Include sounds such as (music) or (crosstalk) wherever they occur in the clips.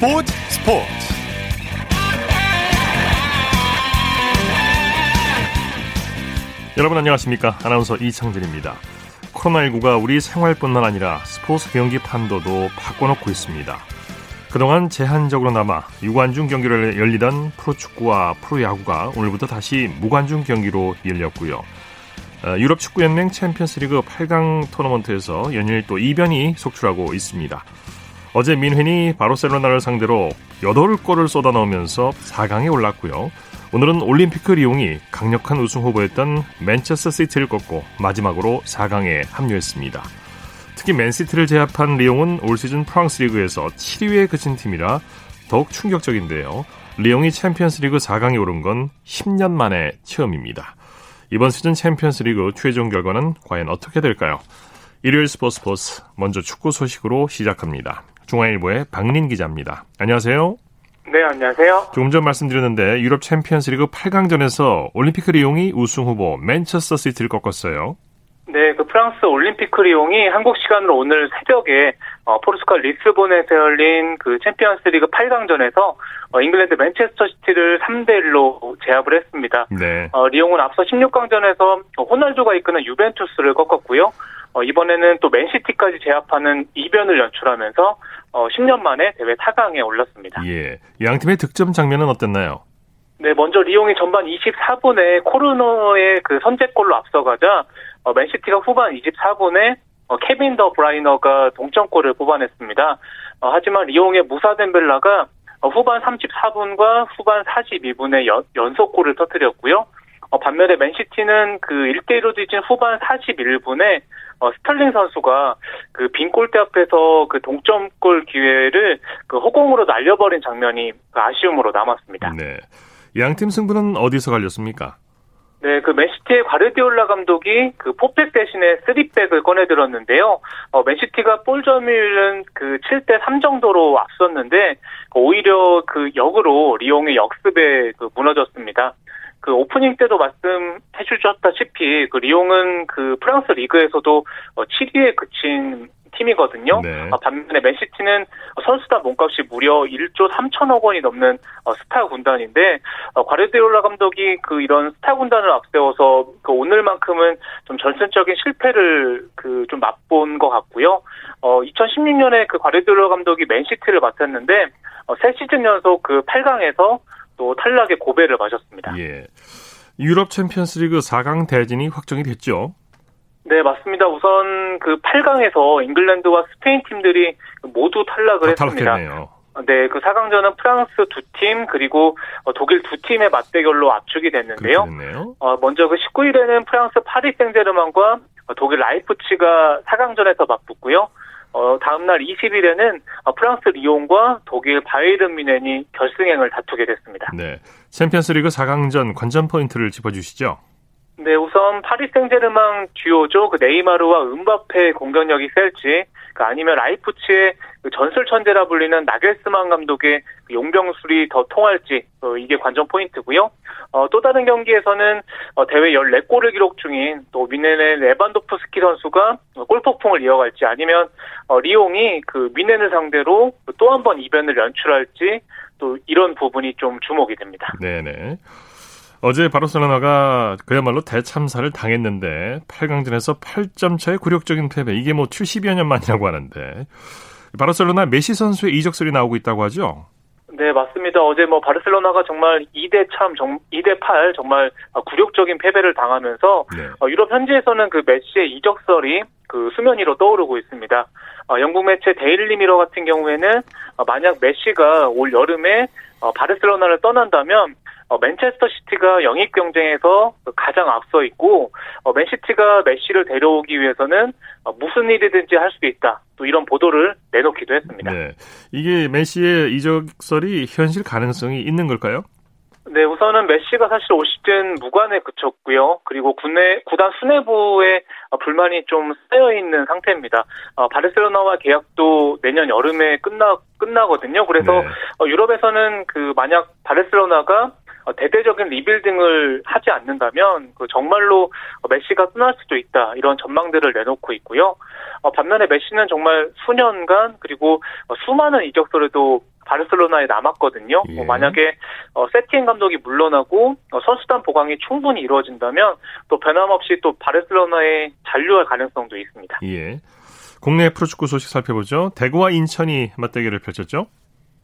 스포츠 스포츠. 여러분 안녕하십니까? 아나운서 이창진입니다. 코로나19가 우리 생활뿐만 아니라 스포츠 경기 판도도 바꿔놓고 있습니다. 그동안 제한적으로 남아 유관중 경기를 열리던 프로축구와 프로야구가 오늘부터 다시 무관중 경기로 열렸고요. 어, 유럽 축구연맹 챔피언스리그 8강 토너먼트에서 연일 또 이변이 속출하고 있습니다. 어제 뮌헨이 바르셀로나를 상대로 8골을 쏟아 넣으면서 4강에 올랐고요. 오늘은 올림피크 리옹이 강력한 우승 후보였던 맨체스터 시티를 꺾고 마지막으로 4강에 합류했습니다. 특히 맨시티를 제압한 리옹은 올 시즌 프랑스 리그에서 7위에 그친 팀이라 더욱 충격적인데요. 리옹이 챔피언스 리그 4강에 오른 건 10년 만에 처음입니다. 이번 시즌 챔피언스 리그 최종 결과는 과연 어떻게 될까요? 일요일 스포츠 스포츠 먼저 축구 소식으로 시작합니다. 중앙일보의 박린 기자입니다. 안녕하세요. 네, 안녕하세요. 조금 전 말씀드렸는데 유럽 챔피언스 리그 8강전에서 올림피크 리옹이 우승 후보 맨체스터 시티를 꺾었어요. 네, 그 프랑스 올림피크 리옹이 한국 시간으로 오늘 새벽에 어, 포르투갈 리스본에서 열린 그 챔피언스리그 8강전에서 어, 잉글랜드 맨체스터 시티를 3대 1로 제압을 했습니다. 네. 어, 리옹은 앞서 16강전에서 호날두가 이끄는 유벤투스를 꺾었고요. 어, 이번에는 또 맨시티까지 제압하는 이변을 연출하면서 어, 10년 만에 대회 4강에 올랐습니다. 예. 양 팀의 득점 장면은 어땠나요? 네, 먼저 리옹이 전반 24분에 코르노의 그 선제골로 앞서가자 어, 맨시티가 후반 24분에 어, 케빈 더 브라이너가 동점골을 뽑아냈습니다. 어, 하지만 리옹의 무사 덴벨라가 어, 후반 34분과 후반 42분에 연, 연속골을 터뜨렸고요. 어, 반면에 맨시티는 그 1대1로 뒤진 후반 41분에 어, 스털링 선수가 그 빈 골대 앞에서 그 동점골 기회를 그 허공으로 날려버린 장면이 그 아쉬움으로 남았습니다. 네. 양팀 승부는 어디서 갈렸습니까? 네, 그 맨시티의 과르디올라 감독이 그 포백 대신에 쓰리백을 꺼내 들었는데요. 어, 맨시티가 볼 점유율은 그 7대 3 정도로 앞섰는데 오히려 그 역으로 리옹의 역습에 그 무너졌습니다. 그 오프닝 때도 말씀해 주셨다시피 그 리옹은 그 프랑스 리그에서도 7위에 어, 그친 팀이거든요. 네. 아, 반면에 맨시티는 선수단 몸값이 무려 1조 3천억 원이 넘는 어, 스타 군단인데 어, 과르디올라 감독이 그 이런 스타 군단을 앞세워서 그 오늘만큼은 좀 전술적인 실패를 그 좀 맛본 것 같고요. 어 2016년에 그 과르디올라 감독이 맨시티를 맡았는데 어, 세 시즌 연속 그 8강에서 또 탈락의 고배를 마셨습니다. 예. 유럽 챔피언스리그 4강 대진이 확정이 됐죠. 네, 맞습니다. 우선 그 8강에서 잉글랜드와 스페인 팀들이 모두 탈락을 했습니다. 탈락했네요. 네, 그 4강전은 프랑스 두 팀 그리고 어, 독일 두 팀의 맞대결로 압축이 됐는데요. 어, 먼저 그 19일에는 프랑스 파리 생제르맹과 어, 독일 라이프치히가 4강전에서 맞붙고요. 어, 다음날 20일에는 어, 프랑스 리옹과 독일 바이에른 뮌헨이 결승행을 다투게 됐습니다. 네. 챔피언스리그 4강전 관전 포인트를 짚어주시죠. 네, 우선 파리 생제르맹 듀오죠. 그 네이마르와 음바페 공격력이 셀지, 그 아니면 라이프치히의 그 전술 천재라 불리는 나겔스만 감독의 그 용병술이 더 통할지, 어, 이게 관전 포인트고요. 어, 또 다른 경기에서는 어, 대회 14골을 기록 중인 또 뮌헨의 레반도프스키 선수가 골폭풍을 이어갈지, 아니면 어, 리옹이 그 미넨을 상대로 또 한 번 이변을 연출할지, 또 이런 부분이 좀 주목이 됩니다. 네네. 어제 바르셀로나가 그야말로 대참사를 당했는데 8강전에서 8점 차의 굴욕적인 패배 이게 뭐 70여 년 만이라고 하는데 바르셀로나 메시 선수의 이적설이 나오고 있다고 하죠. 네, 맞습니다. 어제 뭐 바르셀로나가 정말 2대 참 2대 8 정말 굴욕적인 패배를 당하면서 네. 어, 유럽 현지에서는 그 메시의 이적설이 그 수면 위로 떠오르고 있습니다. 어, 영국 매체 데일리 미러 같은 경우에는 어, 만약 메시가 올 여름에 어, 바르셀로나를 떠난다면 어, 맨체스터 시티가 영입 경쟁에서 가장 앞서 있고 어, 맨시티가 메시를 데려오기 위해서는 어, 무슨 일이든지 할 수 있다. 또 이런 보도를 내놓기도 했습니다. 네. 이게 메시의 이적설이 현실 가능성이 있는 걸까요? 네, 우선은 메시가 사실 올 시즌 무관에 그쳤고요. 그리고 국내 구단 수뇌부에 불만이 좀 쌓여 있는 상태입니다. 어, 바르셀로나와 계약도 내년 여름에 끝나 끝나거든요. 그래서 네. 어, 유럽에서는 그 만약 바르셀로나가 어, 대대적인 리빌딩을 하지 않는다면 그 정말로 메시가 떠날 수도 있다 이런 전망들을 내놓고 있고요. 어, 반면에 메시는 정말 수년간 그리고 수많은 이적설에도 바르셀로나에 남았거든요. 예. 뭐 만약에 어, 세팅 감독이 물러나고 어, 선수단 보강이 충분히 이루어진다면 또 변함없이 또 바르셀로나에 잔류할 가능성도 있습니다. 예. 국내 프로축구 소식 살펴보죠. 대구와 인천이 맞대결을 펼쳤죠.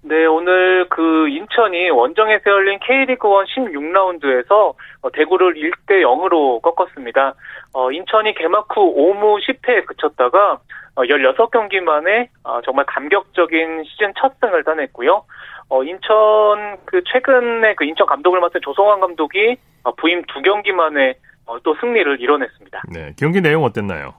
네, 오늘 그 인천이 원정에서 열린 K리그1 16라운드에서 어, 대구를 1대 0으로 꺾었습니다. 어, 인천이 개막 후 5무 10패에 그쳤다가 어, 16경기 만에 어, 정말 감격적인 시즌 첫 승을 따냈고요. 어, 인천 그 최근에 그 인천 감독을 맡은 조성환 감독이 어, 부임 두 경기 만에 어, 또 승리를 이뤄냈습니다. 네. 경기 내용 어땠나요?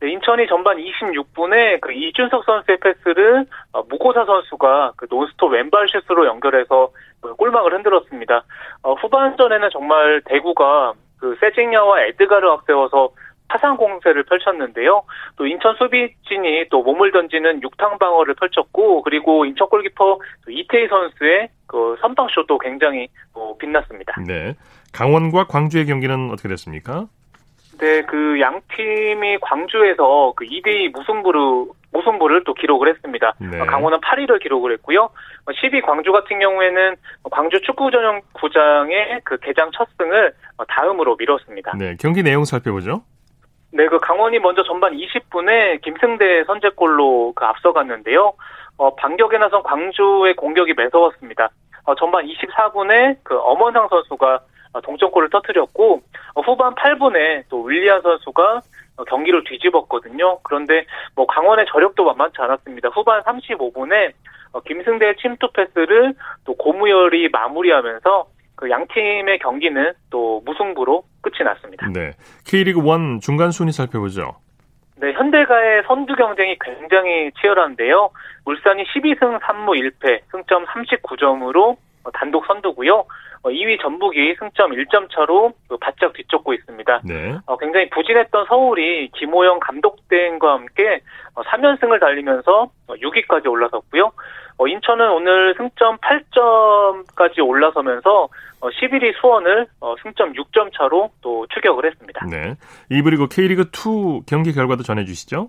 네, 인천이 전반 26분에 그 이준석 선수의 패스를 어, 무고사 선수가 그 논스톱 왼발 슛으로 연결해서 그 골망을 흔들었습니다. 어, 후반전에는 정말 대구가 그 세징야와 에드가를 앞세워서 파상 공세를 펼쳤는데요. 또 인천 수비진이 또 몸을 던지는 육탕 방어를 펼쳤고 그리고 인천 골키퍼 이태희 선수의 그 선방슛도 굉장히 뭐 빛났습니다. 네. 강원과 광주의 경기는 어떻게 됐습니까? 네, 그 양 팀이 광주에서 그 2대2 무승부를 무승부를 또 기록을 했습니다. 네. 어, 강원은 8위를 기록을 했고요. 12 광주 같은 경우에는 광주 축구 전용 구장의 그 개장 첫 승을 어, 다음으로 미뤘습니다. 네. 경기 내용 살펴보죠. 네, 그 강원이 먼저 전반 20분에 김승대 선제골로 그 앞서갔는데요. 어, 반격에 나선 광주의 공격이 매서웠습니다. 어, 전반 24분에 그 엄원상 선수가 어, 동점골을 터뜨렸고 어, 후반 8분에 또 윌리안 선수가 어, 경기를 뒤집었거든요. 그런데 뭐 강원의 저력도 만만치 않았습니다. 후반 35분에 어, 김승대의 침투 패스를 또 고무열이 마무리하면서 그 양 팀의 경기는 또 무승부로 끝이 났습니다. 네. K리그 1 중간 순위 살펴보죠. 네, 현대가의 선두 경쟁이 굉장히 치열한데요. 울산이 12승 3무 1패, 승점 39점으로 단독 선두고요. 2위 전북이 승점 1점 차로 그 바짝 뒤쫓고 있습니다. 네. 어, 굉장히 부진했던 서울이 김호영 감독 대행과 함께 3연승을 달리면서 6위까지 올라섰고요. 어, 인천은 오늘 승점 8점까지 올라서면서 11위 수원을 어, 승점 6점 차로 또 추격을 했습니다. 네. 이브리그 K리그 2 경기 결과도 전해 주시죠.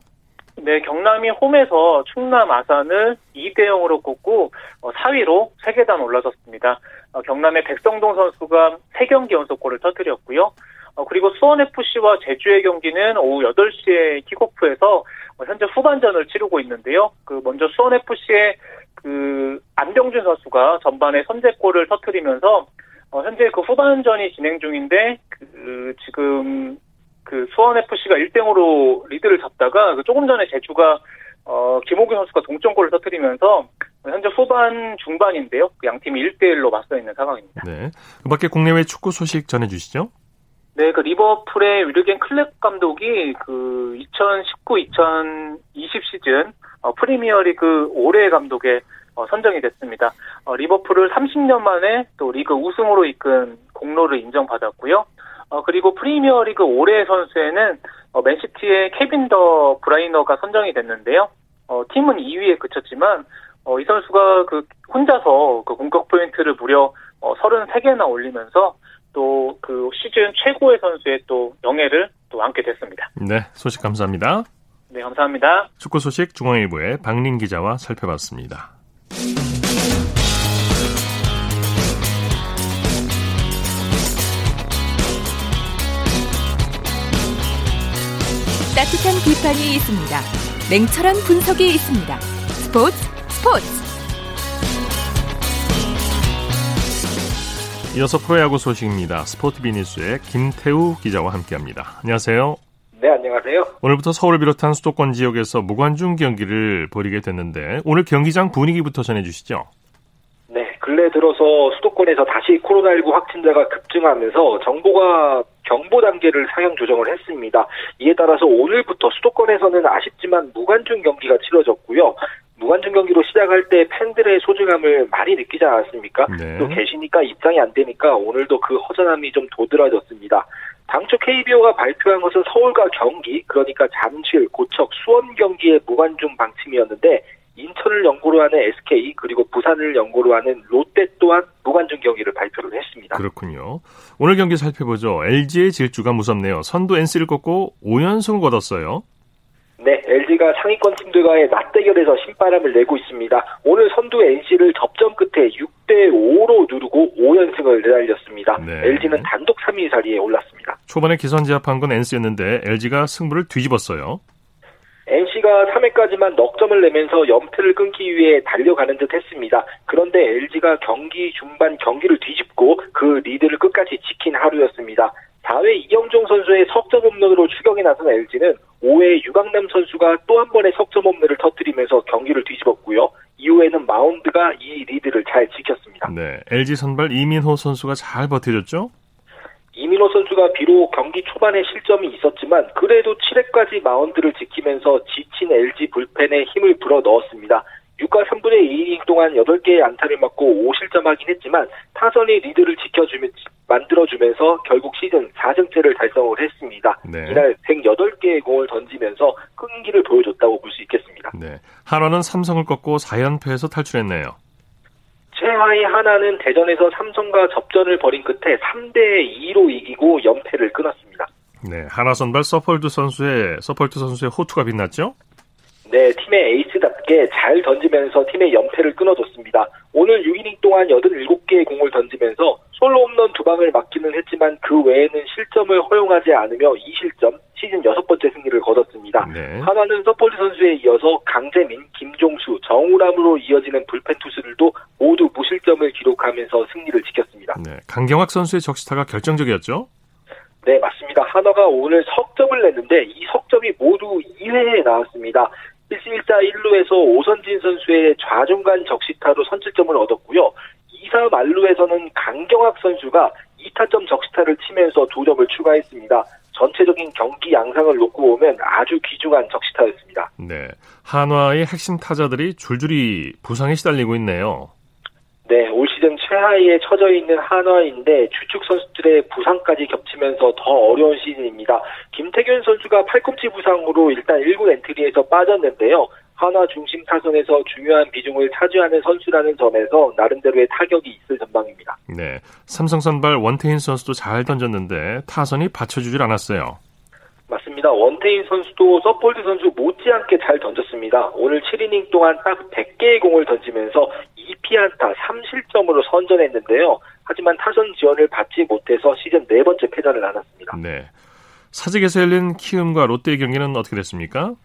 네, 경남이 홈에서 충남 아산을 2대 0으로 꺾고 4위로 3계단 올라섰습니다. 어, 경남의 백성동 선수가 3경기 연속골을 터뜨렸고요. 어, 그리고 수원FC와 제주의 경기는 오후 8시에 킥오프해서 어, 현재 후반전을 치르고 있는데요. 그 먼저 수원FC의 그 안병준 선수가 전반에 선제골을 터뜨리면서 현재 그 후반전이 진행 중인데 그 지금 그 수원 FC가 1대0으로 리드를 잡다가 그 조금 전에 제주가 어 김호균 선수가 동점골을 터뜨리면서 현재 후반 중반인데요. 그양 팀이 1대1로 맞서 있는 상황입니다. 네. 그 밖에 국내외 축구 소식 전해 주시죠. 네, 그 리버풀의 위르겐 클랩 감독이 그 2019-2020 시즌 어, 프리미어리그 올해 감독에 어, 선정이 됐습니다. 어, 리버풀을 30년 만에 또 리그 우승으로 이끈 공로를 인정받았고요. 어, 그리고 프리미어리그 올해 선수에는 어, 맨시티의 케빈 더 브라이너가 선정이 됐는데요. 어, 팀은 2위에 그쳤지만 어, 이 선수가 그 혼자서 그 공격 포인트를 무려 어, 33개나 올리면서 또 그 시즌 최고의 선수의 또 영예를 또 안게 됐습니다. 네, 소식 감사합니다. 네, 감사합니다. 축구 소식 중앙일보의 박린 기자와 살펴봤습니다. 따뜻한 비판이 있습니다. 냉철한 분석이 있습니다. 스포츠 스포츠. 이어서 프로야구 소식입니다. 스포티비 뉴스의 김태우 기자와 함께합니다. 안녕하세요. 네, 안녕하세요. 오늘부터 서울을 비롯한 수도권 지역에서 무관중 경기를 벌이게 됐는데 오늘 경기장 분위기부터 전해주시죠. 네, 근래 들어서 수도권에서 다시 코로나19 확진자가 급증하면서 정부가 경보 단계를 상향 조정을 했습니다. 이에 따라서 오늘부터 수도권에서는 아쉽지만 무관중 경기가 치러졌고요. 무관중 경기로 시작할 때 팬들의 소중함을 많이 느끼지 않았습니까? 네. 또 계시니까 입장이 안 되니까 오늘도 그 허전함이 좀 도드라졌습니다. 당초 KBO가 발표한 것은 서울과 경기, 그러니까 잠실, 고척, 수원 경기의 무관중 방침이었는데 인천을 연고로 하는 SK 그리고 부산을 연고로 하는 롯데 또한 무관중 경기를 발표를 했습니다. 그렇군요. 오늘 경기 살펴보죠. LG의 질주가 무섭네요. 선두 NC를 꺾고 5연승을 거뒀어요. 네, LG가 상위권 팀들과의 맞대결에서 신바람을 내고 있습니다. 오늘 선두 NC를 접전 끝에 6대 5로 누르고 5연승을 내달렸습니다. 네. LG는 단독 3위 자리에 올랐습니다. 초반에 기선제압한 건 NC였는데 LG가 승부를 뒤집었어요. NC가 3회까지만 넉 점을 내면서 연패를 끊기 위해 달려가는 듯 했습니다. 그런데 LG가 경기 중반 경기를 뒤집고 그 리드를 끝까지 지킨 하루였습니다. 4회 이영종 선수의 석점 홈런으로 추격에 나선 LG는 5회 유강남 선수가 또 한 번의 석점 홈런을 터뜨리면서 경기를 뒤집었고요. 이후에는 마운드가 이 리드를 잘 지켰습니다. 네, LG 선발 이민호 선수가 잘 버텨줬죠? 이민호 선수가 비록 경기 초반에 실점이 있었지만 그래도 7회까지 마운드를 지키면서 지친 LG 불펜에 힘을 불어 넣었습니다. 6과 3분의 2이닝 동안 8개의 안타를 맞고 5실점하긴 했지만 타선이 리드를 지켜주면 만들어주면서 결국 시즌 4승째를 달성을 했습니다. 네. 이날 108개의 공을 던지면서 끈기를 보여줬다고 볼 수 있겠습니다. 네. 한화는 삼성을 꺾고 4연패에서 탈출했네요. 최하위 한화는 대전에서 삼성과 접전을 벌인 끝에 3대 2로 이기고 연패를 끊었습니다. 네, 한화 선발 서폴드 선수의 서폴드 선수의 호투가 빛났죠? 네, 팀의 에이스답게 잘 던지면서 팀의 연패를 끊어줬습니다. 오늘 6이닝 동안 87개의 공을 던지면서 솔로 홈런 두 방을 맞기는 했지만 그 외에는 실점을 허용하지 않으며 2실점, 시즌 여섯 번째 승리를 거뒀습니다. 네. 하나는 서폴드 선수에 이어서 강재민, 김종수, 정우람으로 이어지는 불펜 투수들도 모두 무실점을 기록하면서 승리를 지켰습니다. 네. 강경학 선수의 적시타가 결정적이었죠? 네, 맞습니다. 한화가 오늘 석점을 냈는데 이 석점이 모두 2회에 나왔습니다. 1자 1루에서 오선진 선수의 좌중간 적시타로 선취점을 얻었고요. 2사 만루에서는 강경학 선수가 2 타점 적시타를 치면서 두 점을 추가했습니다. 전체적인 경기 양상을 놓고 보면 아주 귀중한 적시타였습니다. 네. 한화의 핵심 타자들이 줄줄이 부상에 시달리고 있네요. 네, 올 시즌 최하위에 처져 있는 한화인데 주축 선수들의 부상까지 겹치면서 더 어려운 시즌입니다. 김태균 선수가 팔꿈치 부상으로 일단 1군 엔트리에서 빠졌는데요. 한화 중심 타선에서 중요한 비중을 차지하는 선수라는 점에서 나름대로의 타격이 있을 전망입니다. 네, 삼성 선발 원태인 선수도 잘 던졌는데 타선이 받쳐주질 않았어요. 맞습니다. 원태인 선수도 서폴드 선수 못지않게 잘 던졌습니다. 오늘 7이닝 동안 딱 100개의 공을 던지면서 2피안타 3실점으로 선전했는데요. 하지만 타선 지원을 받지 못해서 시즌 네 번째 패전을 안았습니다. 네. 사직에서 열린 키움과 롯데의 경기는 어떻게 됐습니까?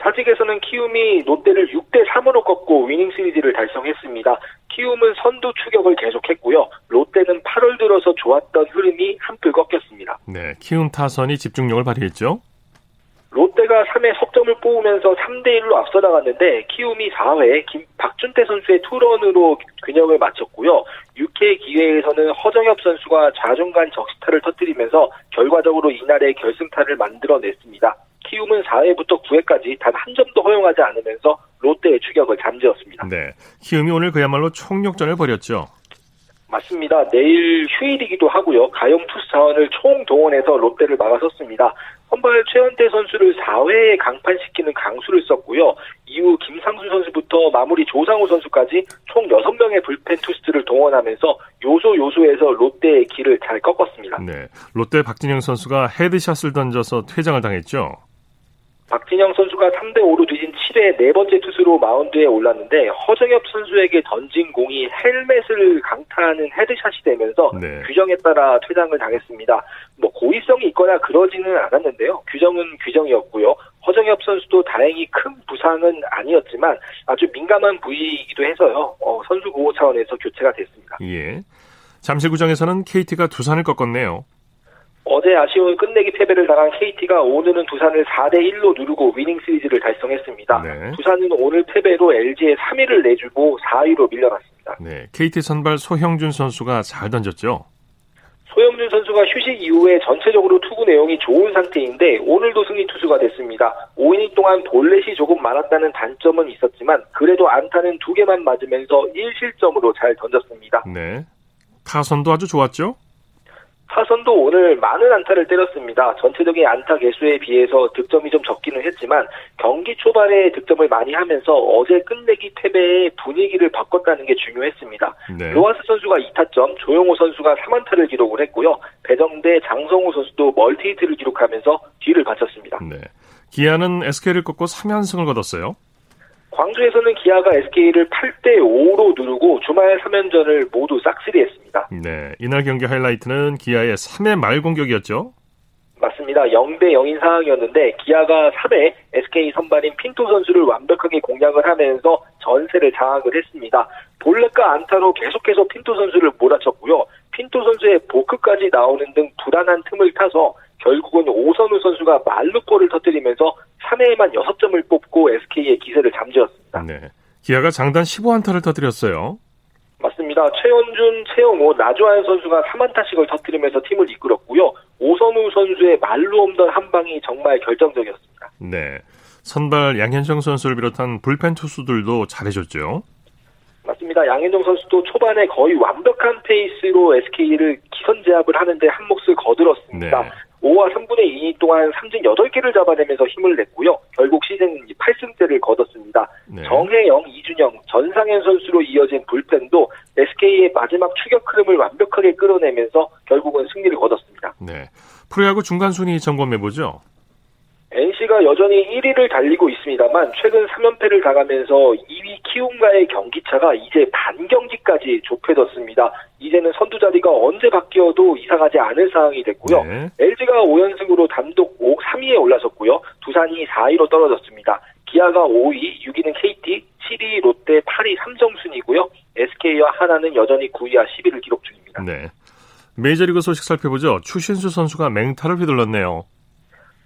사직에서는 키움이 롯데를 6대 3으로 꺾고 위닝 시리즈를 달성했습니다. 키움은 선두 추격을 계속했고요. 롯데는 8월 들어서 좋았던 흐름이 한풀 꺾였습니다. 네, 키움 타선이 집중력을 발휘했죠. 롯데가 3회 석점을 뽑으면서 3대 1로 앞서 나갔는데 키움이 4회 김, 박준태 선수의 투런으로 균형을 맞췄고요. 6회 기회에서는 허정엽 선수가 좌중간 적시타를 터뜨리면서 결과적으로 이날의 결승타를 만들어냈습니다. 키움은 4회부터 9회까지 단 한 점도 허용하지 않으면서 롯데의 추격을 잠재웠습니다. 네, 키움이 오늘 그야말로 총력전을 벌였죠. 맞습니다. 내일 휴일이기도 하고요. 가용 투수 자원을 총 동원해서 롯데를 막아섰습니다. 선발 최현태 선수를 4회에 강판시키는 강수를 썼고요. 이후 김상수 선수부터 마무리 조상우 선수까지 총 6명의 불펜 투수들을 동원하면서 요소 요소에서 롯데의 길을 잘 꺾었습니다. 네. 롯데 박진영 선수가 헤드샷을 던져서 퇴장을 당했죠. 박진영 선수가 3대 5로 뒤진 7회 네 번째 투수로 마운드에 올랐는데 허정엽 선수에게 던진 공이 헬멧을 강타하는 헤드샷이 되면서 네. 규정에 따라 퇴장을 당했습니다. 뭐 고의성이 있거나 그러지는 않았는데요. 규정은 규정이었고요. 허정엽 선수도 다행히 큰 부상은 아니었지만 아주 민감한 부위이기도 해서요. 어, 선수 보호 차원에서 교체가 됐습니다. 예. 잠실구장에서는 KT가 두산을 꺾었네요. 어제 아쉬운 끝내기 패배를 당한 KT가 오늘은 두산을 4대 1로 누르고 위닝 시리즈를 달성했습니다. 네. 두산은 오늘 패배로 LG에 3위를 내주고 4위로 밀려났습니다. 네, KT 선발 소형준 선수가 잘 던졌죠. 소형준 선수가 휴식 이후에 전체적으로 투구 내용이 좋은 상태인데 오늘도 승리 투수가 됐습니다. 5이닝 동안 볼넷이 조금 많았다는 단점은 있었지만 그래도 안타는 두 개만 맞으면서 1실점으로 잘 던졌습니다. 네. 타선도 아주 좋았죠? 타선도 오늘 많은 안타를 때렸습니다. 전체적인 안타 개수에 비해서 득점이 좀 적기는 했지만 경기 초반에 득점을 많이 하면서 어제 끝내기 패배의 분위기를 바꿨다는 게 중요했습니다. 네. 로하스 선수가 2타점, 조용호 선수가 3안타를 기록을 했고요. 배정대 장성우 선수도 멀티히트를 기록하면서 뒤를 바쳤습니다. 네. 기아는 SK를 꺾고 3연승을 거뒀어요. 광주에서는 기아가 SK를 8대 5로 누르고 주말 3연전을 모두 싹쓸이했습니다. 네, 이날 경기 하이라이트는 기아의 3회 말 공격이었죠. 맞습니다. 0대 0인 상황이었는데 기아가 3회 SK 선발인 핀토 선수를 완벽하게 공략을 하면서 전세를 장악을 했습니다. 볼넷과 안타로 계속해서 핀토 선수를 몰아쳤고요. 핀토 선수의 보크까지 나오는 등 불안한 틈을 타서 결국은 오선우 선수가 말루골을 터뜨리면서 3회에만 6점을 뽑고 SK의 기세를 잠재웠습니다. 네. 기아가 장단 15안타를 터뜨렸어요. 맞습니다. 최원준, 최영호, 나주환 선수가 3안타씩을 터뜨리면서 팀을 이끌었고요. 오선우 선수의 말로 없던 한 방이 정말 결정적이었습니다. 네. 선발 양현정 선수를 비롯한 불펜 투수들도 잘해줬죠. 맞습니다. 양현종 선수도 초반에 거의 완벽한 페이스로 SK를 기선 제압을 하는데 한 몫을 거들었습니다. 네. 5와 3분의 2인 동안 삼진 8개를 잡아내면서 힘을 냈고요. 결국 시즌 8승째를 거뒀습니다. 네. 정혜영, 이준영, 전상현 선수로 이어진 불펜도 SK의 마지막 추격 흐름을 완벽하게 끌어내면서 결국은 승리를 거뒀습니다. 네. 프로야구 중간 순위 점검해 보죠. NC가 여전히 1위를 달리고 있습니다만 최근 3연패를 당하면서 2위 키움과의 경기차가 이제 반 경기까지 좁혀졌습니다. 이제는 선두 자리가 언제 바뀌어도 이상하지 않을 상황이 됐고요. 네. LG가 5연승으로 단독 5, 3위에 올라섰고요. 두산이 4위로 떨어졌습니다. 기아가 5위, 6위는 KT, 7위 롯데, 8위 삼성 순이고요. SK와 하나는 여전히 9위와 10위를 기록 중입니다. 네. 메이저리그 소식 살펴보죠. 추신수 선수가 맹타를 휘둘렀네요.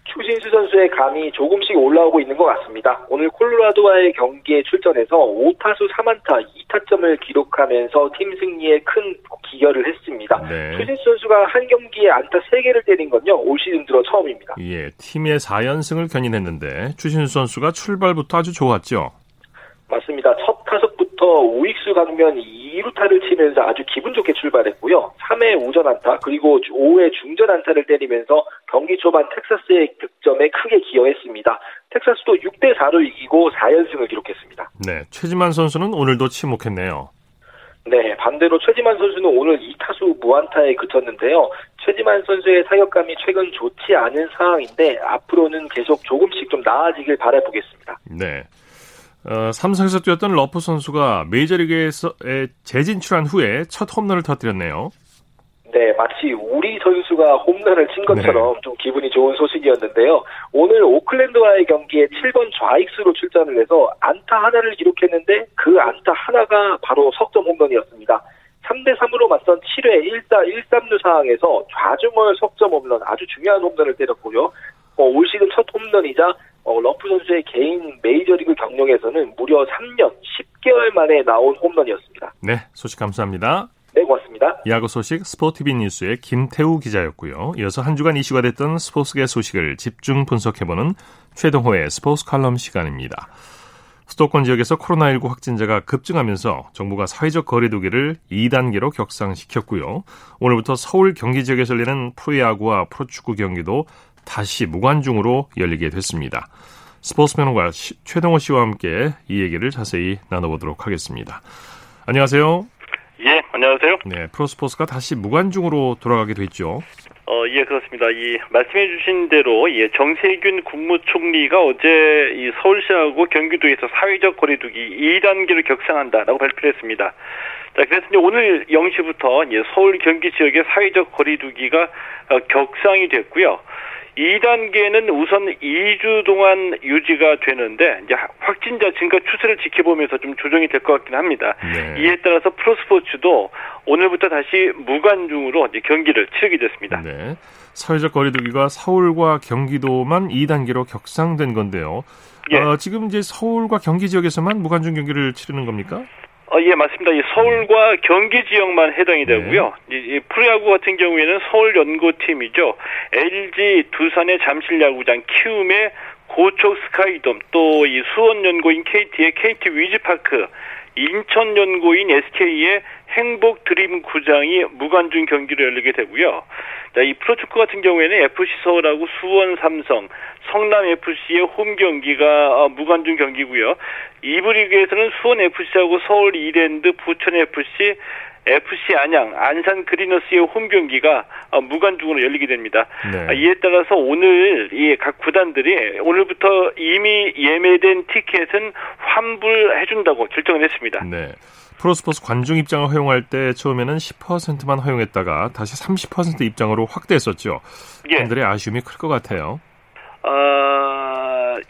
추신수 선수의 감이 조금씩 올라오고 있는 것 같습니다. 오늘 콜로라도와의 경기에 출전해서 5타수 3안타 2타점을 기록하면서 팀 승리에 큰 기여를 했습니다. 네. 추신수 선수가 한 경기에 안타 3개를 때린 건요. 올 시즌 들어 처음입니다. 예, 팀의 4연승을 견인했는데 추신수 선수가 출발부터 아주 좋았죠. 맞습니다. 첫 타석부터 우익수 강면 2루타를 치면서 아주 기분 좋게 출발했고요. 3회 우전 안타 그리고 5회 중전 안타를 때리면서 경기 초반 텍사스의 득점에 크게 기여했습니다. 텍사스도 6대 4로 이기고 4연승을 기록했습니다. 네, 최지만 선수는 오늘도 침묵했네요. 네, 반대로 최지만 선수는 오늘 2타수 무안타에 그쳤는데요. 최지만 선수의 사격감이 최근 좋지 않은 상황인데 앞으로는 계속 조금씩 좀 나아지길 바라보겠습니다. 네. 어, 삼성에서 뛰었던 러프 선수가 메이저리그에서 재진출한 후에 첫 홈런을 터뜨렸네요. 네, 마치 우리 선수가 홈런을 친 것처럼 네. 좀 기분이 좋은 소식이었는데요. 오늘 오클랜드와의 경기에 7번 좌익수로 출전을 해서 안타 하나를 기록했는데 그 안타 하나가 바로 석점 홈런이었습니다. 3대 3으로 맞선 7회 1사 1, 3루 상황에서 좌중월 석점 홈런 아주 중요한 홈런을 때렸고요. 어, 올 시즌 첫 홈런이자 어, 러프 선수의 개인 메이저리그 경력에서는 무려 3년 10개월 만에 나온 홈런이었습니다. 네, 소식 감사합니다. 네, 고맙습니다. 야구 소식 스포티비 뉴스의 김태우 기자였고요. 이어서 한 주간 이슈가 됐던 스포츠계 소식을 집중 분석해보는 최동호의 스포츠 칼럼 시간입니다. 수도권 지역에서 코로나19 확진자가 급증하면서 정부가 사회적 거리두기를 2단계로 격상시켰고요. 오늘부터 서울 경기 지역에서 열리는 프로야구와 프로축구 경기도 다시 무관중으로 열리게 됐습니다. 스포츠 평론가 최동호 씨와 함께 이 얘기를 자세히 나눠보도록 하겠습니다. 안녕하세요. 예, 안녕하세요. 네, 프로스포츠가 다시 무관중으로 돌아가게 됐죠. 어, 예, 그렇습니다. 이 말씀해주신 대로 예, 정세균 국무총리가 어제 이 서울시하고 경기도에서 사회적 거리두기 2단계로 격상한다라고 발표를 했습니다. 자, 그래서 이제 오늘 0시부터 예, 서울 경기 지역의 사회적 거리두기가 어, 격상이 됐고요. 2단계는 우선 2주 동안 유지가 되는데 이제 확진자 증가 추세를 지켜보면서 좀 조정이 될 것 같긴 합니다. 네. 이에 따라서 프로스포츠도 오늘부터 다시 무관중으로 이제 경기를 치르게 됐습니다. 네. 사회적 거리두기가 서울과 경기도만 2단계로 격상된 건데요. 예. 어, 지금 이제 서울과 경기 지역에서만 무관중 경기를 치르는 겁니까? 어, 예, 맞습니다. 이 서울과 경기 지역만 해당이 되고요. 네. 이, 이 프로야구 같은 경우에는 서울 연고팀이죠. LG 두산의 잠실 야구장, 키움의 고척 스카이돔, 또 이 수원 연고인 KT의 KT 위즈파크, 인천 연고인 SK의 행복 드림 구장이 무관중 경기로 열리게 되고요. 자, 이 프로축구 같은 경우에는 FC 서울하고 수원 삼성, 성남 FC의 홈 경기가 어, 무관중 경기고요. 2부 리그에서는 수원 FC하고 서울 이랜드, 부천 FC, FC 안양, 안산 그리너스의 홈 경기가 어, 무관중으로 열리게 됩니다. 네. 아, 이에 따라서 오늘 이각 구단들이 오늘부터 이미 예매된 티켓은 환불해준다고 결정을 했습니다. 네. 프로스포츠 관중 입장을 허용할 때 처음에는 10%만 허용했다가 다시 30% 입장으로 확대했었죠. 예. 팬들의 아쉬움이 클 것 같아요. 어,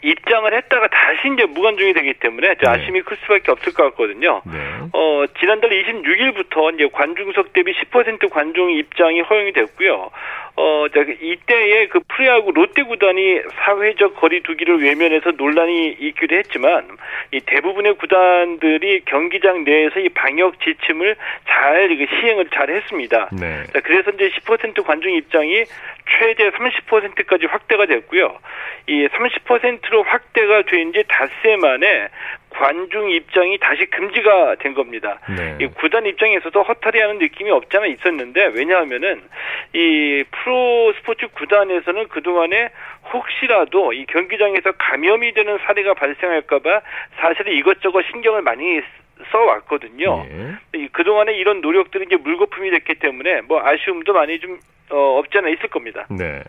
입장을 했다가 다시 이제 무관중이 되기 때문에 네. 아쉬움이 클 수밖에 없을 것 같거든요. 네. 어, 지난달 26일부터 이제 관중석 대비 10% 관중 입장이 허용이 됐고요. 어, 이때에 그 프리야구 롯데 구단이 사회적 거리두기를 외면해서 논란이 있기도 했지만 이 대부분의 구단들이 경기장 내에서 이 방역 지침을 잘 시행을 잘 했습니다. 네. 그래서 이제 10% 관중 입장이 최대 30%까지 확대가 됐고요. 이 30%로 확대가 된 지 닷새 만에 관중 입장이 다시 금지가 된 겁니다. 네. 이 구단 입장에서도 허탈해하는 느낌이 없잖아 있었는데 왜냐하면은 이 프로 스포츠 구단에서는 그 동안에 혹시라도 이 경기장에서 감염이 되는 사례가 발생할까봐 사실은 이것저것 신경을 많이 써왔거든요. 네. 그동안에 이런 노력들이 이제 물거품이 됐기 때문에 뭐 아쉬움도 많이 좀 어, 없지 않아 있을 겁니다. 네.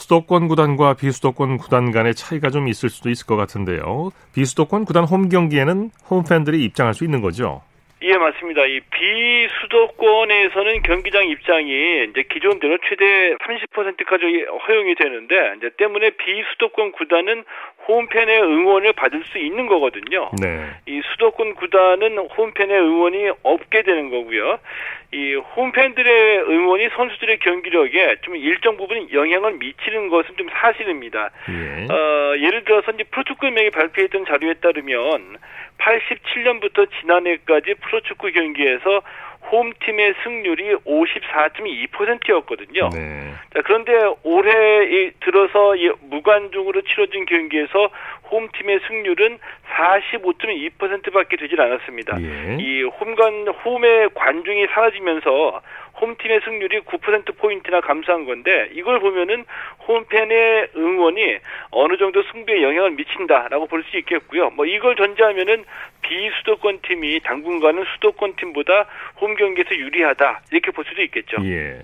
수도권 구단과 비수도권 구단 간의 차이가 좀 있을 수도 있을 것 같은데요. 비수도권 구단 홈 경기에는 홈 팬들이 입장할 수 있는 거죠. 예, 맞습니다. 이 비수도권에서는 경기장 입장이 이제 기존대로 최대 30%까지 허용이 되는데 이제 때문에 비수도권 구단은 홈팬의 응원을 받을 수 있는 거거든요. 네. 이 수도권 구단은 홈팬의 응원이 없게 되는 거고요. 이 홈팬들의 응원이 선수들의 경기력에 좀 일정 부분 영향을 미치는 것은 좀 사실입니다. 예. 어, 예를 들어서 이제 프로축구연맹이 발표했던 자료에 따르면 87년부터 지난해까지 프로축구 경기에서 홈팀의 승률이 54.2%였거든요. 네. 자, 그런데 올해 들어서 무관중으로 치러진 경기에서 홈팀의 승률은 45.2%밖에 되질 않았습니다. 예. 이 홈관 홈의 관중이 사라지면서 홈팀의 승률이 9%포인트나 감소한 건데 이걸 보면은 홈팬의 응원이 어느 정도 승부에 영향을 미친다라고 볼 수 있겠고요. 뭐 이걸 전제하면은 비수도권 팀이 당분간은 수도권 팀보다 홈 경기에서 유리하다 이렇게 볼 수도 있겠죠. 예.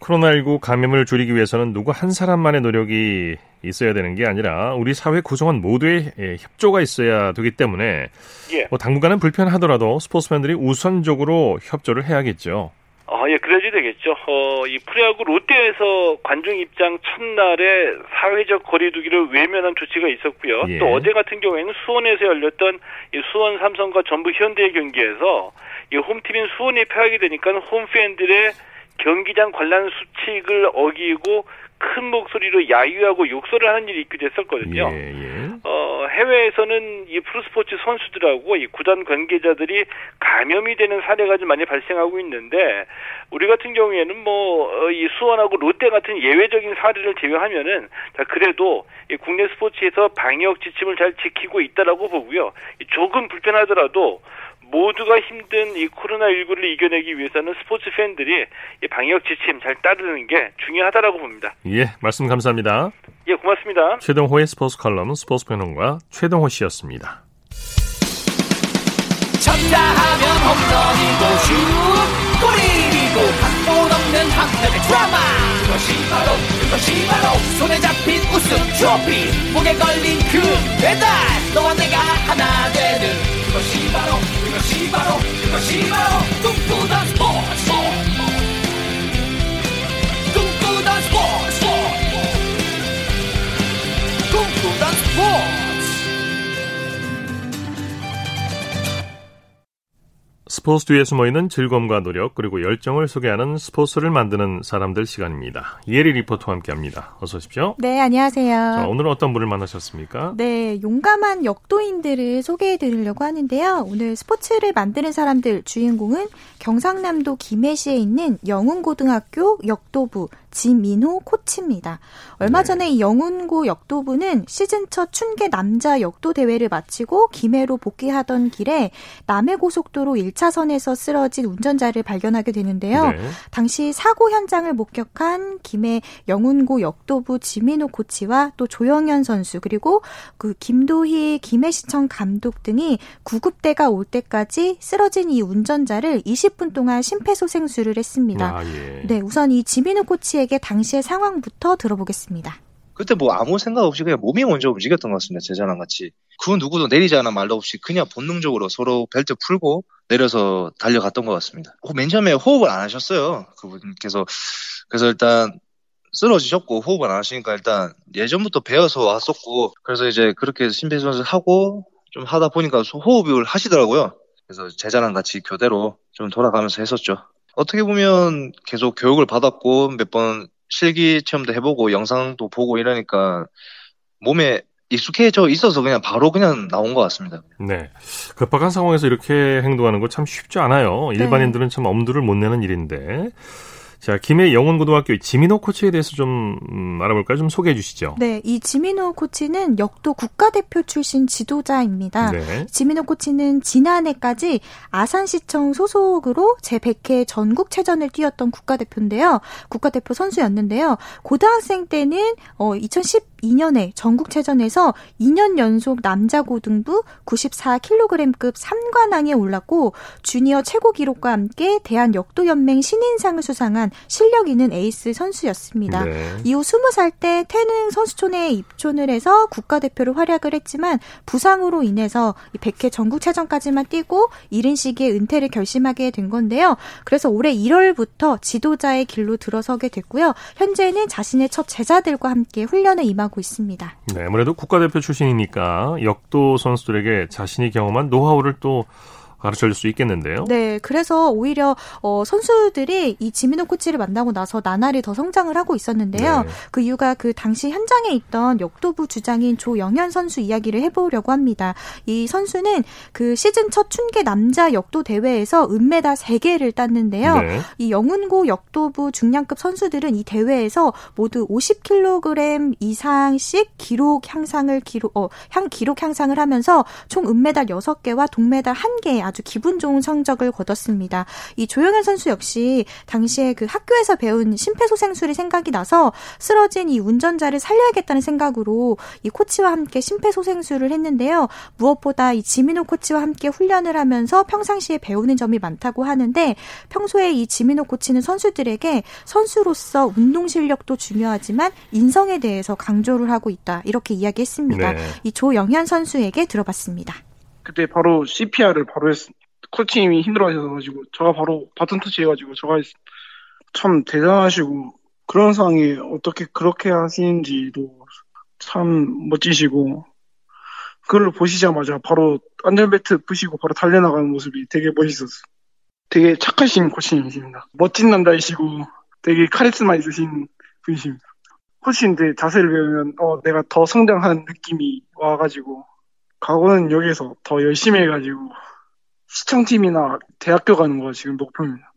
코로나19 감염을 줄이기 위해서는 누구 한 사람만의 노력이 있어야 되는 게 아니라 우리 사회 구성원 모두의 예, 협조가 있어야 되기 때문에 예. 뭐 당분간은 불편하더라도 스포츠맨들이 우선적으로 협조를 해야겠죠. 아, 예, 그래야지 되겠죠. 어, 이 프리야구 롯데에서 관중 입장 첫날에 사회적 거리두기를 외면한 조치가 있었고요. 예. 또 어제 같은 경우에는 수원에서 열렸던 이 수원 삼성과 전북 현대의 경기에서 이 홈팀인 수원이 패하게 되니까 홈팬들의 경기장 관람 수칙을 어기고 큰 목소리로 야유하고 욕설을 하는 일이 있기도 했었거든요. 예, 예. 어, 해외에서는 이 프로스포츠 선수들하고 이 구단 관계자들이 감염이 되는 사례가 좀 많이 발생하고 있는데 우리 같은 경우에는 뭐이 어, 수원하고 롯데 같은 예외적인 사례를 제외하면은 자 그래도 이 국내 스포츠에서 방역 지침을 잘 지키고 있다라고 보고요. 조금 불편하더라도 모두가 힘든 이 코로나19를 이겨내기 위해서는 스포츠 팬들이 이 방역 지침 잘 따르는 게 중요하다라고 봅니다. 예, 말씀 감사합니다. 예, 고맙습니다. 최동호의 스포츠 칼럼 스포츠 평론가 최동호 씨였습니다. 쳤다 하면 홈런이고 슛 골이고 각본 없는 한편의 드라마 그것이 바로 그것이 바로 손에 잡힌 우승 트로피 목에 걸린 그 배달 너와 내가 하나 되는 그것이 바로 그것이 바로 그것이 바로 꿈꾸던 스 스포츠 뒤에 숨어있는 즐거움과 노력 그리고 열정을 소개하는 스포츠를 만드는 사람들 시간입니다. 이혜리 리포터와 함께합니다. 어서 오십시오. 네, 안녕하세요. 자, 오늘은 어떤 분을 만나셨습니까? 네, 용감한 역도인들을 소개해드리려고 하는데요. 오늘 스포츠를 만드는 사람들 주인공은 경상남도 김해시에 있는 영흥고등학교 역도부 지민호 코치입니다. 얼마 네. 전에 이 영훈고 역도부는 시즌 첫 춘계 남자 역도 대회를 마치고 김해로 복귀하던 길에 남해 고속도로 1차선에서 쓰러진 운전자를 발견하게 되는데요. 네. 당시 사고 현장을 목격한 김해 영훈고 역도부 지민호 코치와 또 조영현 선수 그리고 그 김도희 김해시청 감독 등이 구급대가 올 때까지 쓰러진 이 운전자를 20분 동안 심폐소생술을 했습니다. 아, 예. 네, 우선 이 지민우 코치 에게 당시의 상황부터 들어보겠습니다. 그때 뭐 아무 생각 없이 그냥 몸이 먼저 움직였던 것 같습니다. 제자랑 같이. 그 누구도 내리지 않아 말도 없이 그냥 본능적으로 서로 벨트 풀고 내려서 달려갔던 것 같습니다. 맨 처음에 호흡을 안 하셨어요. 그분께서. 그래서 일단 쓰러지셨고 호흡을 안 하시니까 일단 예전부터 배워서 왔었고 그래서 이제 그렇게 심폐소생술 하고 좀 하다 보니까 호흡을 하시더라고요. 그래서 제자랑 같이 교대로 좀 돌아가면서 했었죠. 어떻게 보면 계속 교육을 받았고 몇 번 실기 체험도 해보고 영상도 보고 이러니까 몸에 익숙해져 있어서 그냥 바로 그냥 나온 것 같습니다. 네. 급박한 상황에서 이렇게 행동하는 거 참 쉽지 않아요. 네. 일반인들은 참 엄두를 못 내는 일인데. 자, 김해 영원고등학교 지민호 코치에 대해서 좀 음, 알아볼까요? 좀 소개해 주시죠. 네, 이 지민호 코치는 역도 국가대표 출신 지도자입니다. 네. 지민호 코치는 지난해까지 아산시청 소속으로 제100회 전국체전을 뛰었던 국가대표인데요. 국가대표 선수였는데요. 고등학생 때는 어, 2012년에 전국체전에서 2년 연속 남자 고등부 94kg급 3관왕에 올랐고 주니어 최고 기록과 함께 대한 역도연맹 신인상을 수상한 실력 있는 에이스 선수였습니다. 네. 이후 20살 때 태릉 선수촌에 입촌을 해서 국가대표로 활약을 했지만 부상으로 인해서 100회 전국체전까지만 뛰고 이른 시기에 은퇴를 결심하게 된 건데요. 그래서 올해 1월부터 지도자의 길로 들어서게 됐고요. 현재는 자신의 첫 제자들과 함께 훈련에 임하고 있습니다. 네, 아무래도 국가대표 출신이니까 역도 선수들에게 자신이 경험한 노하우를 또 가르쳐 줄 수 있겠는데요. 네, 그래서 오히려 어, 선수들이 이 지민호 코치를 만나고 나서 나날이 더 성장을 하고 있었는데요. 네. 그 이유가 그 당시 현장에 있던 역도부 주장인 조영현 선수 이야기를 해보려고 합니다. 이 선수는 그 시즌 첫 춘계 남자 역도 대회에서 은메달 3개를 땄는데요. 네. 이 영훈고 역도부 중량급 선수들은 이 대회에서 모두 50kg 이상씩 기록 향상을 기록 어, 향 기록 향상을 하면서 총 은메달 6개와 동메달 1개 아주 기분 좋은 성적을 거뒀습니다. 이 조영현 선수 역시 당시에 그 학교에서 배운 심폐소생술이 생각이 나서 쓰러진 이 운전자를 살려야겠다는 생각으로 이 코치와 함께 심폐소생술을 했는데요. 무엇보다 이 지민호 코치와 함께 훈련을 하면서 평상시에 배우는 점이 많다고 하는데 평소에 이 지민호 코치는 선수들에게 선수로서 운동 실력도 중요하지만 인성에 대해서 강조를 하고 있다. 이렇게 이야기했습니다. 네. 이 조영현 선수에게 들어봤습니다. 그때 바로 CPR을 바로 했, 코치님이 힘들어하셔가지고, 제가 바로 바톤 터치 해가지고, 제가 참 대단하시고, 그런 상황에 어떻게 그렇게 하시는지도 참 멋지시고, 그걸 보시자마자 바로 안전벨트 부시고 바로 달려나가는 모습이 되게 멋있었어요. 되게 착하신 코치님이십니다. 멋진 남자이시고, 되게 카리스마 있으신 분이십니다. 코치인데 자세를 배우면, 어, 내가 더 성장한 느낌이 와가지고, 각오는 여기서 더 열심히 해가지고 시청팀이나 대학교 가는 거 지금 목표입니다.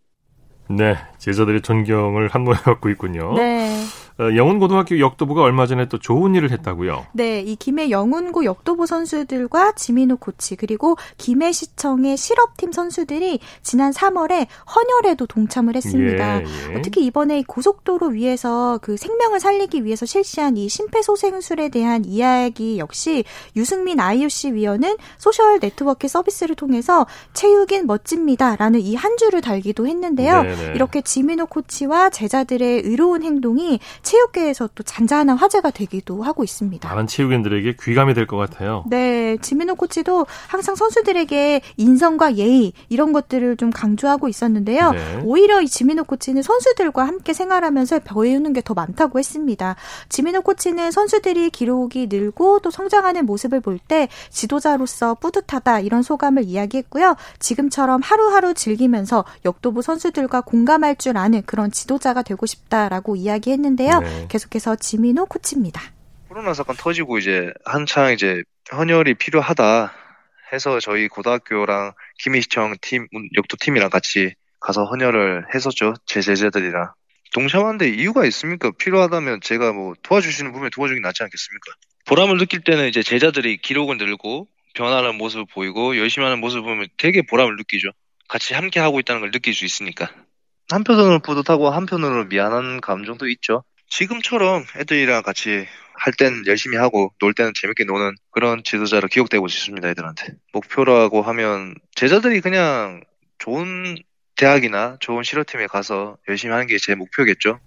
네, 제자들의 존경을 한 모에 (laughs) 갖고 있군요. 네. 어, 영훈고등학교 역도부가 얼마 전에 또 좋은 일을 했다고요? 네, 이 김해 영훈고 역도부 선수들과 지민우 코치 그리고 김해시청의 실업팀 선수들이 지난 3월에 헌혈에도 동참을 했습니다. 예, 예. 특히 이번에 고속도로 위에서 그 생명을 살리기 위해서 실시한 이 심폐소생술에 대한 이야기 역시 유승민 IOC 위원은 소셜 네트워크 서비스를 통해서 체육인 멋집니다라는 이 한 줄을 달기도 했는데요. 네네. 네. 이렇게 지민호 코치와 제자들의 의로운 행동이 체육계에서 또 잔잔한 화제가 되기도 하고 있습니다. 많은 체육인들에게 귀감이 될 것 같아요. 네, 지민호 코치도 항상 선수들에게 인성과 예의 이런 것들을 좀 강조하고 있었는데요. 네. 오히려 이 지민호 코치는 선수들과 함께 생활하면서 배우는 게 더 많다고 했습니다. 지민호 코치는 선수들이 기록이 늘고 또 성장하는 모습을 볼 때 지도자로서 뿌듯하다 이런 소감을 이야기했고요. 지금처럼 하루하루 즐기면서 역도부 선수들과 공감할 줄 아는 그런 지도자가 되고 싶다라고 이야기했는데요. 네. 계속해서 지민호 코치입니다. 코로나 사건 터지고 이제 한창 이제 헌혈이 필요하다 해서 저희 고등학교랑 김해시청 팀 역도 팀이랑 같이 가서 헌혈을 했었죠 제 제자들이랑 동참하는데 이유가 있습니까? 필요하다면 제가 뭐 도와주시는 부분에 도와주긴 낫지 않겠습니까? 보람을 느낄 때는 이제 제자들이 기록을 늘고 변하는 모습을 보이고 열심히 하는 모습을 보면 되게 보람을 느끼죠. 같이 함께 하고 있다는 걸 느낄 수 있으니까. 한편으로는 뿌듯하고 한편으로는 미안한 감정도 있죠. 지금처럼 애들이랑 같이 할 땐 열심히 하고 놀 때는 재밌게 노는 그런 지도자로 기억되고 싶습니다, 애들한테. 목표라고 하면 제자들이 그냥 좋은 대학이나 좋은 실업팀에 가서 열심히 하는 게 제 목표겠죠.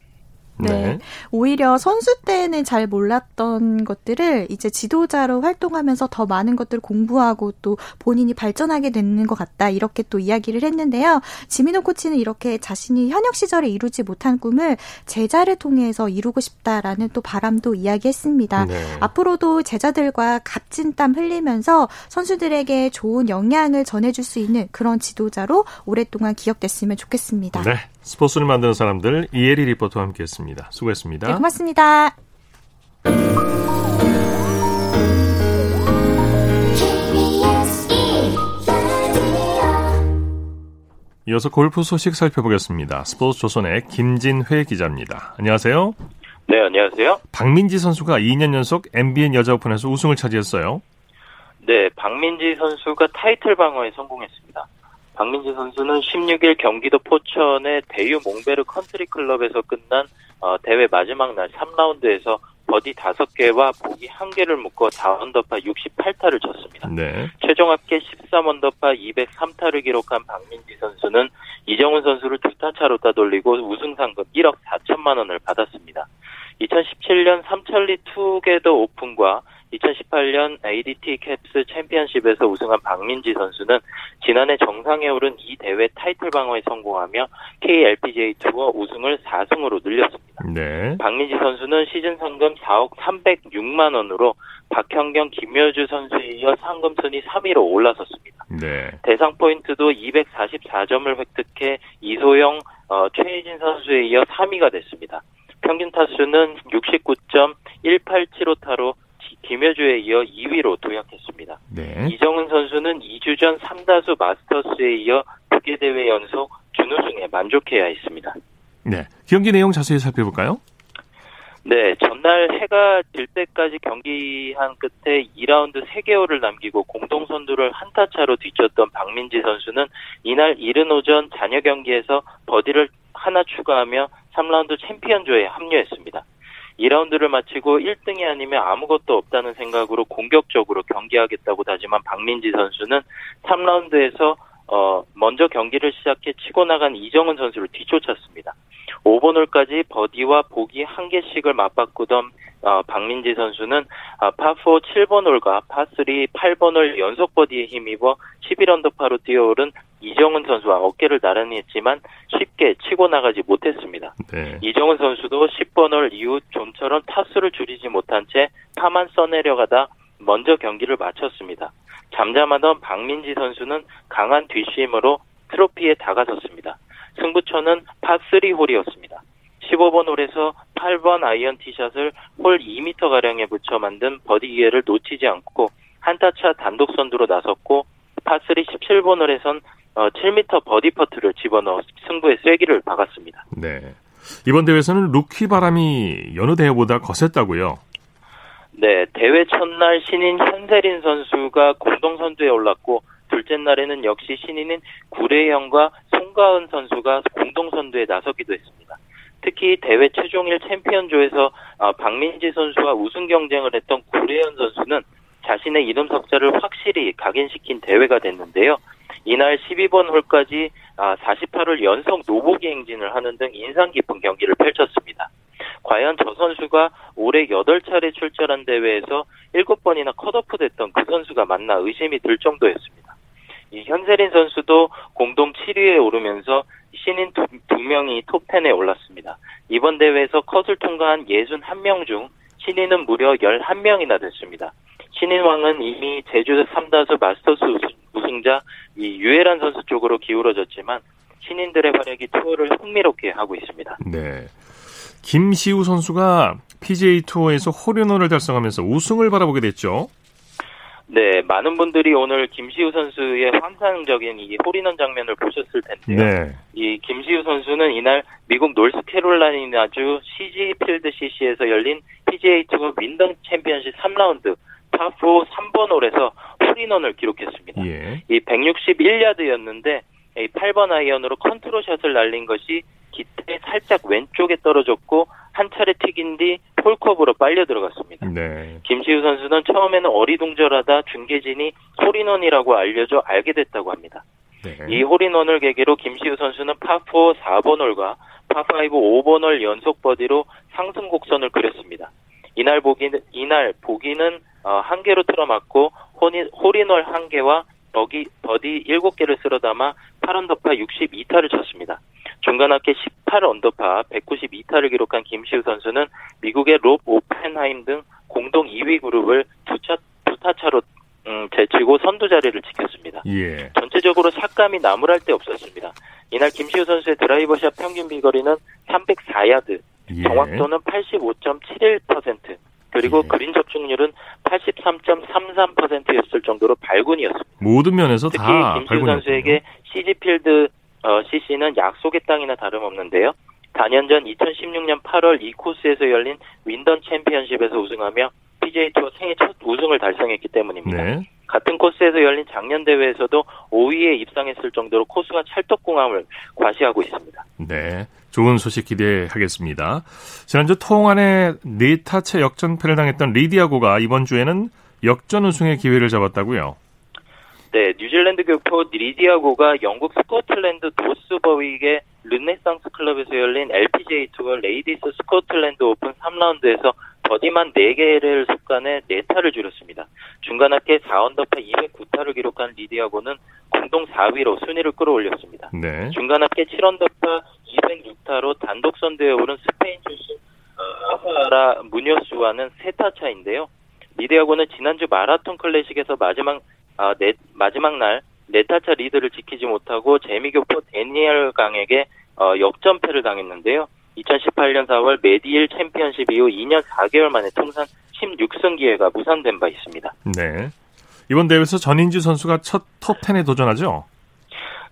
네. 오히려 선수 때는 잘 몰랐던 것들을 이제 지도자로 활동하면서 더 많은 것들을 공부하고 또 본인이 발전하게 되는 것 같다. 이렇게 또 이야기를 했는데요. 지민호 코치는 이렇게 자신이 현역 시절에 이루지 못한 꿈을 제자를 통해서 이루고 싶다라는 또 바람도 이야기했습니다. 네. 앞으로도 제자들과 값진 땀 흘리면서 선수들에게 좋은 영향을 전해줄 수 있는 그런 지도자로 오랫동안 기억됐으면 좋겠습니다. 네. 스포츠를 만드는 사람들 이혜리 리포터와 함께했습 니다. 수고했습니다. 네, 고맙습니다. 이어서 골프 소식 살펴보겠습니다. 스포츠 조선의 김진회 기자입니다. 안녕하세요. 네, 안녕하세요. 박민지 선수가 2년 연속 MBN 여자 오픈에서 우승을 차지했어요. 네, 박민지 선수가 타이틀 방어에 성공했습니다. 박민지 선수는 16일 경기도 포천의 대유 몽베르 컨트리 클럽에서 끝난 어, 대회 마지막 날 3라운드에서 버디 5개와 보기 1개를 묶어 4언더파 68타를 쳤습니다. 네. 최종 합계 13언더파 203타를 기록한 박민지 선수는 이정은 선수를 두타 차로 따돌리고 우승 상금 1억 4천만 원을 받았습니다. 2017년 삼천리 투게더 오픈과 2018년 ADT 캡스 챔피언십에서 우승한 박민지 선수는 지난해 정상에 오른 이 대회 타이틀 방어에 성공하며 KLPGA 투어 우승을 4승으로 늘렸습니다. 네. 박민지 선수는 시즌 상금 4억 306만 원으로 박형경, 김효주 선수에 이어 상금 순위 3위로 올라섰습니다. 네. 대상 포인트도 244점을 획득해 이소영, 어, 최혜진 선수에 이어 3위가 됐습니다. 평균 타수는 69.187호 타로 김효주에 이어 2위로 도약했습니다. 네. 이정은 선수는 2주 전 3다수 마스터스에 이어 두개 대회 연속 준우승에 만족해야 했습니다. 네. 경기 내용 자세히 살펴볼까요? 네, 전날 해가 질 때까지 경기한 끝에 2라운드 3개월을 남기고 공동 선두를 한타 차로 뒤쳤던 박민지 선수는 이날 이른 오전 잔여 경기에서 버디를 하나 추가하며 3라운드 챔피언조에 합류했습니다. 2라운드를 마치고 1등이 아니면 아무것도 없다는 생각으로 공격적으로 경기하겠다고 다짐한 박민지 선수는 3라운드에서 어, 먼저 경기를 시작해 치고 나간 이정은 선수를 뒤쫓았습니다. 5번 홀까지 버디와 보기 한 개씩을 맞바꾸던 어, 박민지 선수는 어, 파4 7번 홀과 파3 8번 홀 연속 버디에 힘입어 11언더파로 뛰어오른 이정은 선수와 어깨를 나란히 했지만 쉽게 치고 나가지 못했습니다. 네. 이정은 선수도 10번 홀 이후 좀처럼 타수를 줄이지 못한 채 파만 써내려가다 먼저 경기를 마쳤습니다. 잠잠하던 박민지 선수는 강한 뒷심으로 트로피에 다가섰습니다. 승부처는 파3 홀이었습니다. 15번 홀에서 8번 아이언 티샷을 홀 2m가량에 붙여 만든 버디 기회를 놓치지 않고 한타차 단독 선두로 나섰고 파3 17번 홀에선 7m 어, 버디 퍼트를 집어넣어 승부의 쐐기를 박았습니다. 네. 이번 대회에서는 루키 바람이 여느 대회보다 거셌다고요? 네, 대회 첫날 신인 현세린 선수가 공동 선두에 올랐고 둘째 날에는 역시 신인인 구래현과 송가은 선수가 공동 선두에 나서기도 했습니다. 특히 대회 최종일 챔피언조에서 어, 박민지 선수와 우승 경쟁을 했던 구래현 선수는 자신의 이름 석자를 확실히 각인시킨 대회가 됐는데요. 이날 12번 홀까지 48홀 아, 연속 노보기 행진을 하는 등 인상 깊은 경기를 펼쳤습니다. 과연 저 선수가 올해 8차례 출전한 대회에서 7번이나 컷오프 됐던 그 선수가 맞나 의심이 들 정도였습니다. 이 현세린 선수도 공동 7위에 오르면서 신인 두, 두 명이 톱10에 올랐습니다. 이번 대회에서 컷을 통과한 61명 중 신인은 무려 11명이나 됐습니다. 신인왕은 이미 제주 3다수 마스터스 우승자 이 유해란 선수 쪽으로 기울어졌지만 신인들의 활약이 투어를 흥미롭게 하고 있습니다. 네. 김시우 선수가 PGA 투어에서 홀인원을 달성하면서 우승을 바라보게 됐죠. 네, 많은 분들이 오늘 김시우 선수의 환상적인 이 홀인원 장면을 보셨을 텐데요. 네. 이 김시우 선수는 이날 미국 노스캐롤라이나주 CG 필드 CC에서 열린 PGA 투어 윈던 챔피언십 3라운드 파4 3번 홀에서 홀인원을 기록했습니다. 예. 이 161야드였는데 이 8번 아이언으로 컨트롤 샷을 날린 것이 깃대 살짝 왼쪽에 떨어졌고 한 차례 튀긴 뒤 홀컵으로 빨려 들어갔습니다. 네. 김시우 선수는 처음에는 어리둥절하다 중계진이 홀인원이라고 알려져 알게 됐다고 합니다. 네. 이 홀인원을 계기로 김시우 선수는 파4 4번 홀과 파5 5번 홀 연속 버디로 상승 곡선을 그렸습니다. 이날 보기는 이날 보기는 어, 한 개로 틀어막고 홀인, 홀인원 한 개와 버기, 버디 7개를 쓸어 담아 8언더파 62타를 쳤습니다. 중간 합계 18 언더파 192타를 기록한 김시우 선수는 미국의 롭 오펜하임 등 공동 2위 그룹을 두타 차, 두타 차로 음, 제치고 선두 자리를 지켰습니다. 예. 전체적으로 샷감이 나무랄 데 없었습니다. 이날 김시우 선수의 드라이버샷 평균 비거리는 304야드, 예. 정확도는 85.71%, 그리고 예. 그린 접촉률은 83.33%였을 정도로 발군이었습니다. 모든 면에서 특히 다 김시우 발군이었군요. 선수에게 CG필드 어, CC는 약속의 땅이나 다름없는데요. 4년 전 2016년 8월 이 코스에서 열린 윈던 챔피언십에서 우승하며 PGA 투어 생애 첫 우승을 달성했기 때문입니다. 네. 같은 코스에서 열린 작년 대회에서도 5위에 입상했을 정도로 코스가 찰떡궁합을 과시하고 있습니다. 네. 좋은 소식 기대하겠습니다. 지난주 통한의 네타차 역전패를 당했던 리디아고가 이번 주에는 역전 우승의 기회를 잡았다고요. 네, 뉴질랜드 교포 리디아고가 영국 스코틀랜드 노스버윅의 르네상스 클럽에서 열린 LPGA 투어 레이디스 스코틀랜드 오픈 3라운드에서 버디만 4개를 솎아내 4타를 줄였습니다. 중간 합계 4언더파 209타를 기록한 리디아고는 공동 4위로 순위를 끌어올렸습니다. 네. 중간 합계 7언더파 206타로 단독 선두에 오른 스페인 출신 어, 아사하라 무뇨스와는 3타 차인데요. 리디아고는 지난주 마라톤 클래식에서 마지막 아, 네, 마지막 날 네타차 리드를 지키지 못하고 재미교포 데니엘 강에게 어, 역전패를 당했는데요. 2018년 4월 메디힐 챔피언십 이후 2년 4개월 만에 통산 16승 기회가 무산된 바 있습니다. 네. 이번 대회에서 전인지 선수가 첫 톱10에 도전하죠?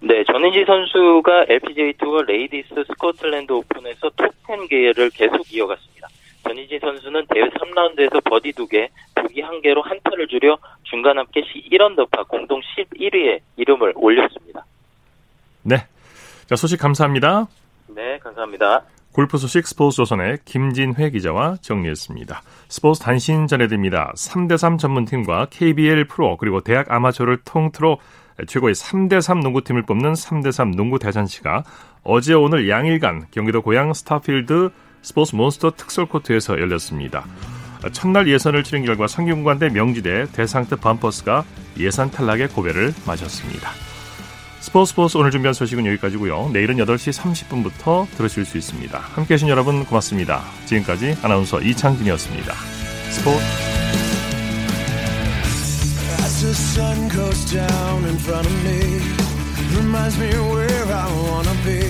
네, 전인지 선수가 LPGA 투어 레이디스 스코틀랜드 오픈에서 톱10 기회를 계속 이어갔습니다. 전인지 선수는 대회 3라운드에서 버디 2개, 보기 1개로 한 타를 줄여 중간 합계 1언더파 공동 11위에 이름을 올렸습니다. 네. 자, 소식 감사합니다. 네, 감사합니다. 골프 소식 스포츠 조선의 김진회 기자와 정리했습니다. 스포츠 단신 전해드립니다. 3대3 전문팀과 KBL 프로 그리고 대학 아마추어를 통틀어 최고의 3대3 농구팀을 뽑는 3대3 농구 대잔치가 어제 오늘 양일간 경기도 고양 스타필드 스포츠 몬스터 특설 코트에서 열렸습니다. 첫날 예선을 치른 결과 성균관대 명지대 데상트 범퍼스가 예선 탈락의 고배를 마셨습니다. 스포츠 스포츠 오늘 준비한 소식은 여기까지고요. 내일은 8시 30분부터 들으실 수 있습니다. 함께해 주신 여러분 고맙습니다. 지금까지 아나운서 이창진이었습니다. 스포츠 the sun goes down in front of me, reminds me where I wanna be.